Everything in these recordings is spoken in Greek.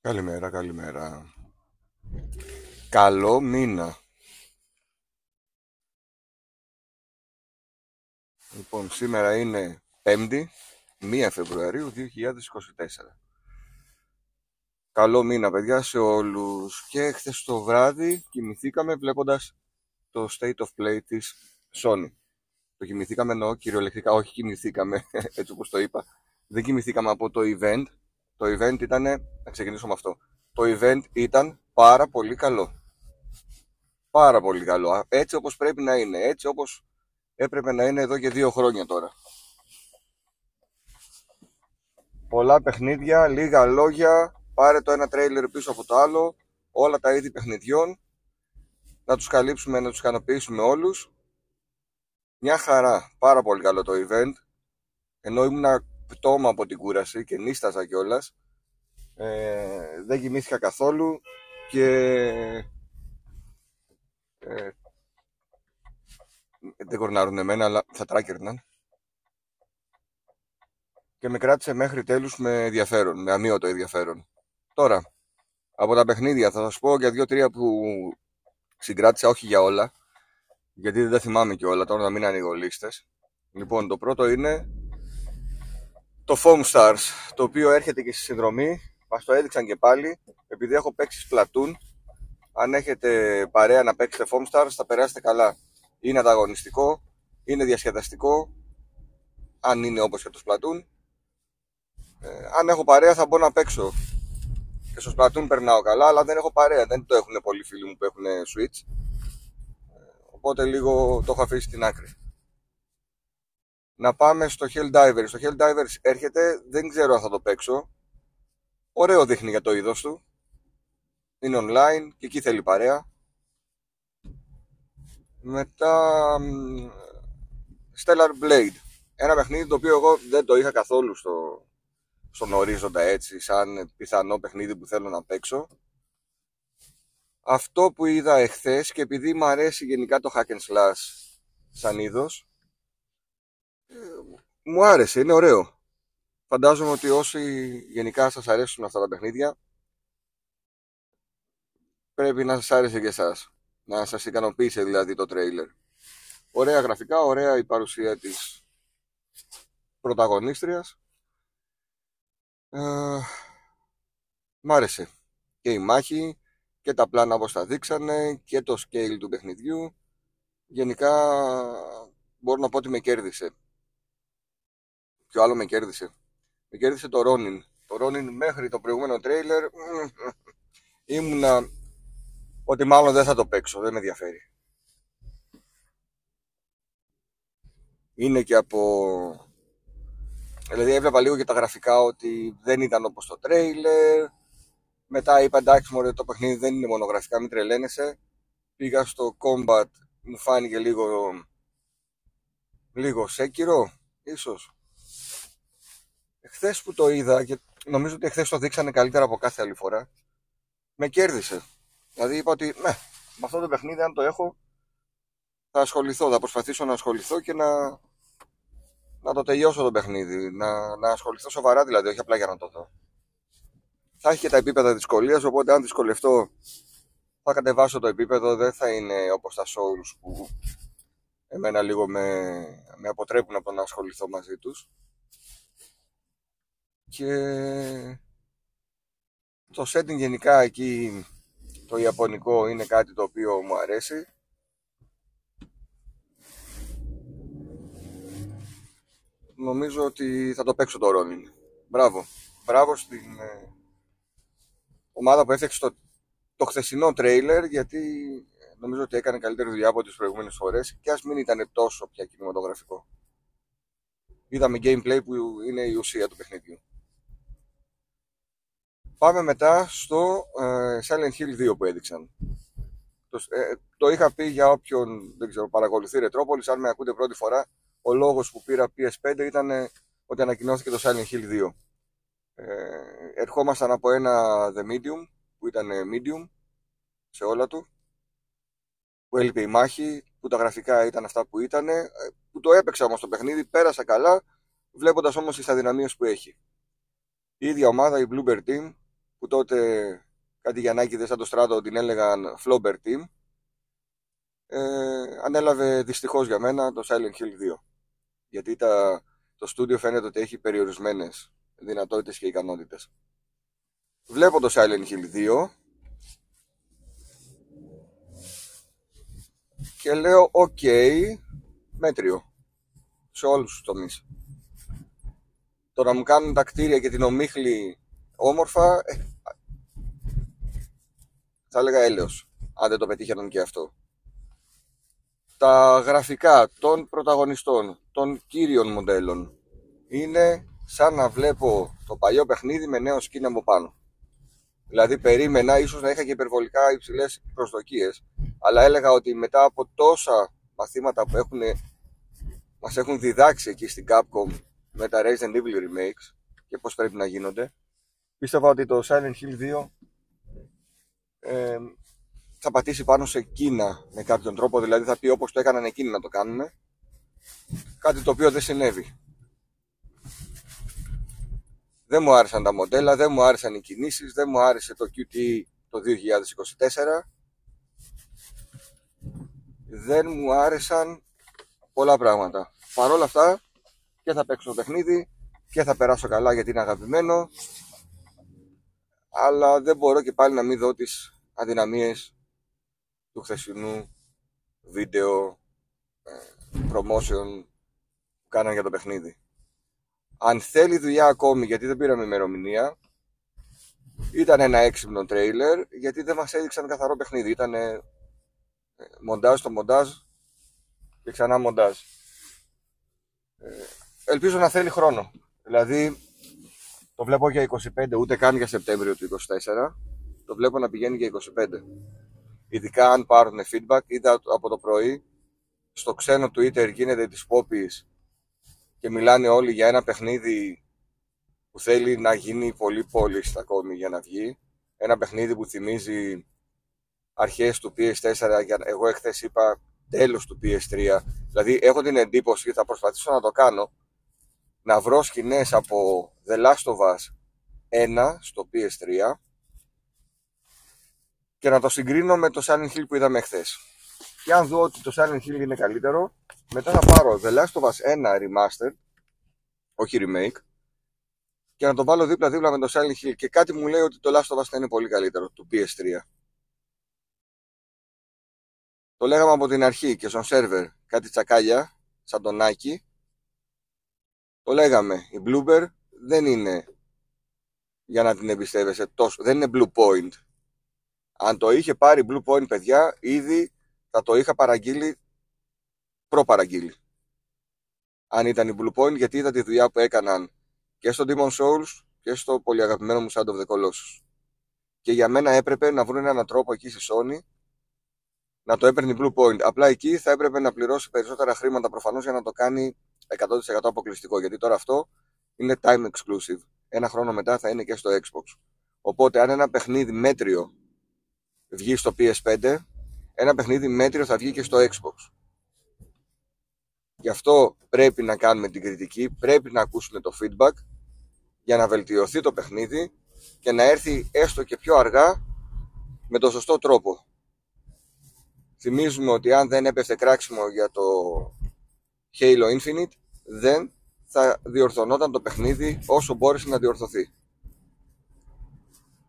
Καλημέρα, καλημέρα. Καλό μήνα. Λοιπόν, σήμερα είναι 5η, 1 Φεβρουαρίου 2024. Καλό μήνα, παιδιά, σε όλους. Και χθες το βράδυ κοιμηθήκαμε βλέποντας το State of Play της Sony. Το κοιμηθήκαμε εννοώ κυριολεκτικά, όχι κοιμηθήκαμε έτσι όπως το είπα. Δεν κοιμηθήκαμε από το event. Το event ήταν, να ξεκινήσω με αυτό. Το event ήταν πάρα πολύ καλό. Πάρα πολύ καλό. Έτσι όπως πρέπει να είναι. Έτσι όπως έπρεπε να είναι εδώ και δύο χρόνια τώρα. Πολλά παιχνίδια, λίγα λόγια, πάρε το ένα τρέιλερ πίσω από το άλλο, όλα τα είδη παιχνιδιών, να τους καλύψουμε, να τους ικανοποιήσουμε όλους. Μια χαρά, πάρα πολύ καλό το event, ενώ ήμουν πτώμα από την κούραση και νίσταζα κιόλας. Ε, δεν κοιμήθηκα καθόλου και ε, δεν κορνάρουν εμένα αλλά θα τράκερναν και με κράτησε μέχρι τέλους με ενδιαφέρον, με αμύωτο ενδιαφέρον. Τώρα, από τα παιχνίδια θα σας πω για δύο-τρία που συγκράτησα, όχι για όλα, γιατί δεν τα θυμάμαι και όλα, τώρα να μην ανοίγω λίστες. Λοιπόν, το πρώτο είναι το Foam Stars, το οποίο έρχεται και στη συνδρομή, μας το έδειξαν και πάλι, επειδή έχω παίξει Splatoon, αν έχετε παρέα να παίξετε Foam Stars θα περάσετε καλά. Είναι ανταγωνιστικό, είναι διασκεδαστικό, αν είναι όπως και το Splatoon. Ε, αν έχω παρέα θα μπορώ να παίξω και στο Splatoon περνάω καλά, αλλά δεν έχω παρέα. Δεν το έχουν πολλοί φίλοι μου που έχουν Switch. Οπότε λίγο το έχω αφήσει στην άκρη. Να πάμε στο Helldivers. Στο Helldivers έρχεται, δεν ξέρω αν θα το παίξω. Ωραίο δείχνει για το είδος του. Είναι online και εκεί θέλει παρέα. Μετά Stellar Blade. Ένα παιχνίδι το οποίο εγώ δεν το είχα καθόλου στο, στον ορίζοντα έτσι σαν πιθανό παιχνίδι που θέλω να παίξω. Αυτό που είδα εχθές και επειδή μου αρέσει γενικά το hack and slash σαν είδος, ε, μου άρεσε, είναι ωραίο. Φαντάζομαι ότι όσοι γενικά σας αρέσουν αυτά τα παιχνίδια, πρέπει να σας άρεσε και εσάς. Να σας ικανοποίησε δηλαδή το τρέιλερ. Ωραία γραφικά, ωραία η παρουσία της πρωταγωνίστριας ε, μ' άρεσε και η μάχη και τα πλάνα όπως τα δείξανε και το scale του παιχνιδιού γενικά μπορώ να πω ότι με κέρδισε ποιο άλλο με κέρδισε με κέρδισε το Ronin το Ronin μέχρι το προηγούμενο τρέιλερ ήμουνα ότι μάλλον δεν θα το παίξω δεν με ενδιαφέρει είναι και από Δηλαδή έβλεπα λίγο και τα γραφικά ότι δεν ήταν όπως το τρέιλερ. Μετά είπα εντάξει μωρέ το παιχνίδι δεν είναι μονογραφικά, μην τρελαίνεσαι. Πήγα στο combat, μου φάνηκε λίγο, λίγο σέκυρο, ίσως. Χθε που το είδα και νομίζω ότι χθε το δείξανε καλύτερα από κάθε άλλη φορά, με κέρδισε. Δηλαδή είπα ότι ναι, με αυτό το παιχνίδι αν το έχω θα ασχοληθώ, θα προσπαθήσω να ασχοληθώ και να, να το τελειώσω το παιχνίδι. Να, να ασχοληθώ σοβαρά δηλαδή, όχι απλά για να το δω. Θα έχει και τα επίπεδα δυσκολίας, οπότε αν δυσκολευτώ θα κατεβάσω το επίπεδο. Δεν θα είναι όπως τα Souls που εμένα λίγο με, με αποτρέπουν από το να ασχοληθώ μαζί τους. Και το setting γενικά εκεί το ιαπωνικό είναι κάτι το οποίο μου αρέσει νομίζω ότι θα το παίξω το Ronin. Μπράβο. Μπράβο στην ε, ομάδα που έφτιαξε το, το χθεσινό τρέιλερ γιατί νομίζω ότι έκανε καλύτερη δουλειά από τις προηγούμενες φορές και ας μην ήταν τόσο πια κινηματογραφικό. Είδαμε gameplay που είναι η ουσία του παιχνιδιού. Πάμε μετά στο ε, Silent Hill 2 που έδειξαν. Το, ε, το είχα πει για όποιον δεν ξέρω, παρακολουθεί Ρετρόπολης, αν με ακούτε πρώτη φορά, ο λόγος που πήρα PS5 ήταν ότι ανακοινώθηκε το Silent Hill 2. Ε, ερχόμασταν από ένα The Medium που ήταν Medium σε όλα του που έλειπε η μάχη, που τα γραφικά ήταν αυτά που ήταν, ε, που το έπαιξα όμως το παιχνίδι, πέρασα καλά, βλέποντας όμως τις αδυναμίες που έχει. Η ίδια ομάδα, η Bluebird Team, που που τότε κάτι Γιαννάκηδες σαν το στράτο την έλεγαν Flobber Team ε, ανέλαβε δυστυχώς για μένα το Silent Hill 2 γιατί τα, το στούντιο φαίνεται ότι έχει περιορισμένες δυνατότητες και ικανότητες. Βλέπω το Silent Hill 2 και λέω οκ, μέτριο σε όλους τους τομείς το να μου κάνουν τα κτίρια και την ομίχλη όμορφα ε, θα έλεγα έλεος αν δεν το πετύχαιναν και αυτό. Τα γραφικά των πρωταγωνιστών των κύριων μοντέλων είναι σαν να βλέπω το παλιό παιχνίδι με νέο skin από πάνω. Δηλαδή περίμενα ίσως να είχα και υπερβολικά υψηλές προσδοκίες αλλά έλεγα ότι μετά από τόσα μαθήματα που έχουν, μας έχουν διδάξει εκεί στην Capcom με τα Resident Evil remakes και πώς πρέπει να γίνονται πίστευα ότι το Silent Hill 2 ε, θα πατήσει πάνω σε εκείνα με κάποιον τρόπο δηλαδή θα πει όπως το έκαναν εκείνοι να το κάνουμε κάτι το οποίο δεν συνέβη. Δεν μου άρεσαν τα μοντέλα, δεν μου άρεσαν οι κινήσεις, δεν μου άρεσε το QT το 2024 δεν μου άρεσαν πολλά πράγματα. Παρ' όλα αυτά και θα παίξω το παιχνίδι και θα περάσω καλά γιατί είναι αγαπημένο αλλά δεν μπορώ και πάλι να μην δω τις αδυναμίες του χθεσινού βίντεο ε, promotion που κάνανε για το παιχνίδι. Αν θέλει δουλειά ακόμη γιατί δεν πήραμε ημερομηνία ήταν ένα έξυπνο τρέιλερ γιατί δεν μας έδειξαν καθαρό παιχνίδι. Ήταν μοντάζ το μοντάζ και ξανά μοντάζ. Ε, ελπίζω να θέλει χρόνο. Δηλαδή το βλέπω για 25, ούτε καν για Σεπτέμβριο του 24. Το βλέπω να πηγαίνει για 25. Ειδικά αν πάρουν feedback, είδα από το πρωί στο ξένο Twitter γίνεται της πόπης και μιλάνε όλοι για ένα παιχνίδι που θέλει να γίνει πολύ πόλη ακόμη για να βγει. Ένα παιχνίδι που θυμίζει αρχές του PS4, εγώ εχθές είπα τέλος του PS3. Δηλαδή έχω την εντύπωση και θα προσπαθήσω να το κάνω να βρω σκηνές από The Last of Us 1 στο PS3 και να το συγκρίνω με το Silent Hill που είδαμε χθε. Και αν δω ότι το Silent Hill είναι καλύτερο, μετά θα πάρω The Last of Us 1 Remastered, όχι remake, και να το βάλω δίπλα-δίπλα με το Silent Hill και κάτι μου λέει ότι το Last of Us θα είναι πολύ καλύτερο του PS3. Το λέγαμε από την αρχή και στον σερβερ κάτι τσακάλια, σαν τον Nike. Το λέγαμε, η Bloober δεν είναι για να την εμπιστεύεσαι τόσο, δεν είναι Blue Point. Αν το είχε πάρει Blue Point παιδιά, ήδη θα το είχα παραγγείλει προπαραγγείλει. Αν ήταν η Blue Point, γιατί είδα τη δουλειά που έκαναν και στο Demon Souls και στο πολύ αγαπημένο μου Shadow of the Colossus. Και για μένα έπρεπε να βρουν έναν τρόπο εκεί στη Sony να το έπαιρνε Blue Point. Απλά εκεί θα έπρεπε να πληρώσει περισσότερα χρήματα προφανώς για να το κάνει 100% αποκλειστικό. Γιατί τώρα αυτό είναι time exclusive. Ένα χρόνο μετά θα είναι και στο Xbox. Οπότε αν ένα παιχνίδι μέτριο βγει στο PS5, ένα παιχνίδι μέτριο θα βγει και στο Xbox. Γι' αυτό πρέπει να κάνουμε την κριτική, πρέπει να ακούσουμε το feedback για να βελτιωθεί το παιχνίδι και να έρθει έστω και πιο αργά με το σωστό τρόπο. Θυμίζουμε ότι αν δεν έπεφτε κράξιμο για το Halo Infinite, δεν θα διορθωνόταν το παιχνίδι όσο μπόρεσε να διορθωθεί.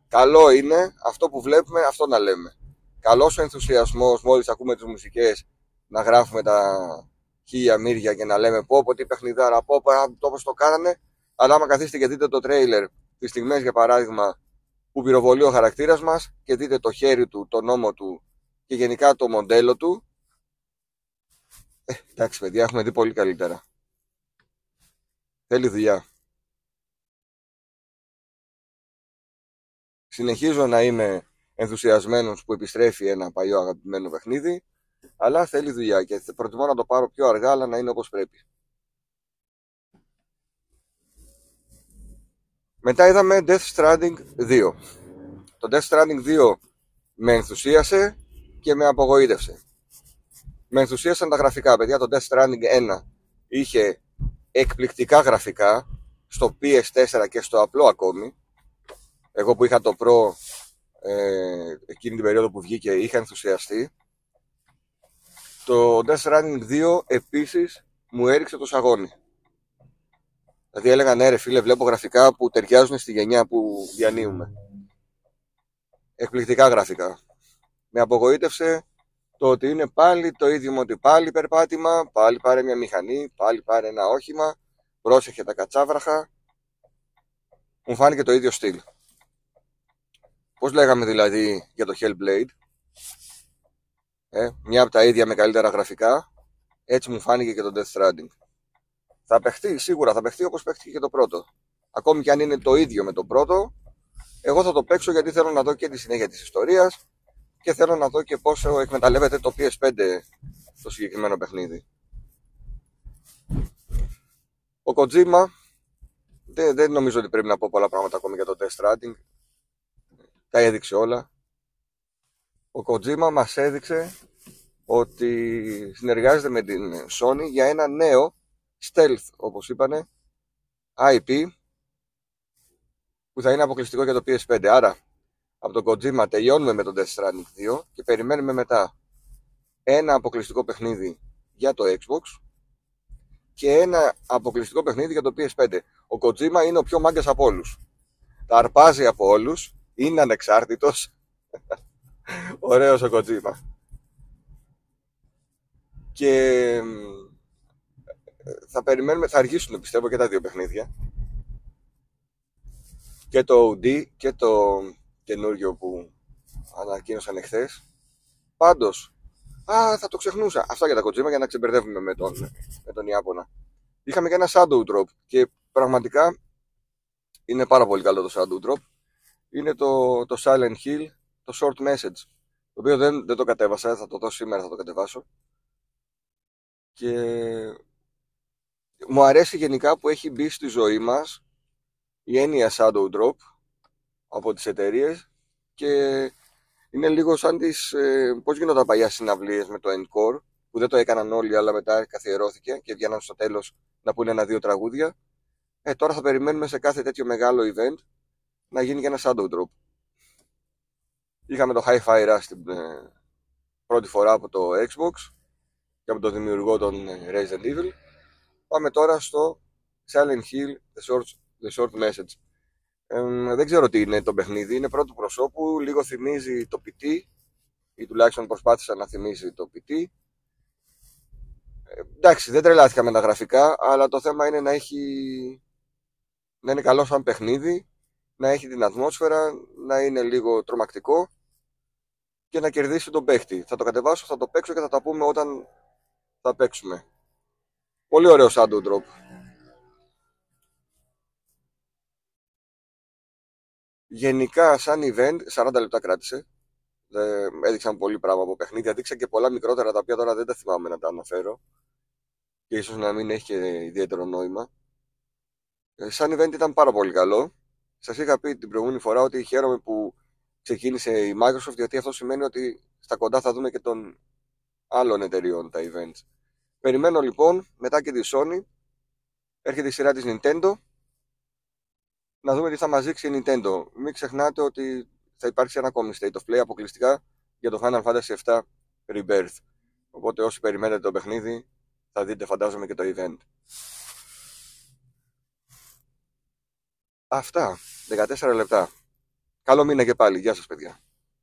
Καλό είναι αυτό που βλέπουμε, αυτό να λέμε. Καλός ο ενθουσιασμός μόλις ακούμε τις μουσικές να γράφουμε τα χίλια μύρια και να λέμε πω πω τι παιχνιδάρα, πω πω το το κάνανε. Αλλά άμα καθίσετε και δείτε το τρέιλερ, τις στιγμές για παράδειγμα που πυροβολεί ο χαρακτήρας μας και δείτε το χέρι του, το νόμο του και γενικά το μοντέλο του. Ε, εντάξει παιδιά, έχουμε δει πολύ καλύτερα. Θέλει δουλειά. Συνεχίζω να είμαι ενθουσιασμένος που επιστρέφει ένα παλιό αγαπημένο παιχνίδι, αλλά θέλει δουλειά και προτιμώ να το πάρω πιο αργά, αλλά να είναι όπως πρέπει. Μετά είδαμε Death Stranding 2. Το Death Stranding 2 με ενθουσίασε και με απογοήτευσε. Με ενθουσίασαν τα γραφικά, παιδιά. Το Death Stranding 1 είχε εκπληκτικά γραφικά στο PS4 και στο απλό ακόμη. Εγώ που είχα το Pro ε, εκείνη την περίοδο που βγήκε είχα ενθουσιαστεί. Το Death Running 2 επίσης μου έριξε το σαγόνι. Δηλαδή έλεγα ναι ρε φίλε βλέπω γραφικά που ταιριάζουν στη γενιά που διανύουμε. Εκπληκτικά γραφικά. Με απογοήτευσε το ότι είναι πάλι το ίδιο ότι πάλι περπάτημα, πάλι πάρε μια μηχανή, πάλι πάρε ένα όχημα, πρόσεχε τα κατσάβραχα. Μου φάνηκε το ίδιο στυλ. Πώς λέγαμε δηλαδή για το Hellblade, ε, μια από τα ίδια με καλύτερα γραφικά, έτσι μου φάνηκε και το Death Stranding. Θα παιχτεί, σίγουρα θα παιχτεί όπως παίχτηκε και το πρώτο. Ακόμη και αν είναι το ίδιο με το πρώτο, εγώ θα το παίξω γιατί θέλω να δω και τη συνέχεια της ιστορίας και θέλω να δω και πόσο εκμεταλλεύεται το PS5 το συγκεκριμένο παιχνίδι. Ο Kojima δεν, δεν νομίζω ότι πρέπει να πω πολλά πράγματα ακόμη για το Death Stranding. Τα έδειξε όλα. Ο Kojima μας έδειξε ότι συνεργάζεται με την Sony για ένα νέο stealth, όπως είπανε, IP, που θα είναι αποκλειστικό για το PS5. Άρα, από τον Kojima τελειώνουμε με τον Death Stranding 2 και περιμένουμε μετά ένα αποκλειστικό παιχνίδι για το Xbox και ένα αποκλειστικό παιχνίδι για το PS5. Ο Kojima είναι ο πιο μάγκας από όλους. Τα αρπάζει από όλους, είναι ανεξάρτητος. Ωραίος ο Kojima. Και θα περιμένουμε, θα αργήσουν πιστεύω και τα δύο παιχνίδια. Και το OD και το καινούριο που ανακοίνωσαν εχθές. Πάντως, α, θα το ξεχνούσα. Αυτά για τα κοτσίμα για να ξεμπερδεύουμε με τον, με τον Ιάπωνα. Είχαμε και ένα shadow drop και πραγματικά είναι πάρα πολύ καλό το shadow drop. Είναι το, το Silent Hill, το short message. Το οποίο δεν, δεν το κατέβασα, θα το δω σήμερα, θα το κατεβάσω. Και μου αρέσει γενικά που έχει μπει στη ζωή μας η έννοια shadow drop από τις εταιρείες και είναι λίγο σαν τις, ε, πώς γίνονταν παλιά συναυλίες με το Encore που δεν το έκαναν όλοι αλλά μετά καθιερώθηκε και βγαίναν στο τέλος να πούνε ένα-δύο τραγούδια. Ε, τώρα θα περιμένουμε σε κάθε τέτοιο μεγάλο event να γίνει και ένα shadow drop. Είχαμε το Hi-Fi Rush την ε, πρώτη φορά από το Xbox και από το δημιουργό των ε, Resident Evil. Πάμε τώρα στο Silent Hill The Short, The Short Message. Ε, δεν ξέρω τι είναι το παιχνίδι, είναι πρώτο προσώπου, λίγο θυμίζει το PT ή τουλάχιστον προσπάθησα να θυμίσει το PT. Ε, εντάξει, δεν τρελάθηκα με τα γραφικά, αλλά το θέμα είναι να έχει να είναι καλό σαν παιχνίδι, να έχει την ατμόσφαιρα, να είναι λίγο τρομακτικό και να κερδίσει τον παίχτη. Θα το κατεβάσω, θα το παίξω και θα τα πούμε όταν θα παίξουμε. Πολύ ωραίο shadow drop. Γενικά, σαν event, 40 λεπτά κράτησε. Έδειξαν πολύ πράγμα από παιχνίδια. Δείξαν και πολλά μικρότερα τα οποία τώρα δεν τα θυμάμαι να τα αναφέρω. Και ίσως να μην έχει και ιδιαίτερο νόημα. Ε, σαν event ήταν πάρα πολύ καλό. Σας είχα πει την προηγούμενη φορά ότι χαίρομαι που ξεκίνησε η Microsoft γιατί αυτό σημαίνει ότι στα κοντά θα δούμε και των άλλων εταιριών τα events. Περιμένω λοιπόν μετά και τη Sony έρχεται η σειρά της Nintendo να δούμε τι θα μας δείξει η Nintendo. Μην ξεχνάτε ότι θα υπάρξει ένα ακόμη State of Play αποκλειστικά για το Final Fantasy VII Rebirth. Οπότε όσοι περιμένετε το παιχνίδι θα δείτε φαντάζομαι και το event. Αυτά. 14 λεπτά. Καλό μήνα και πάλι. Γεια σας παιδιά.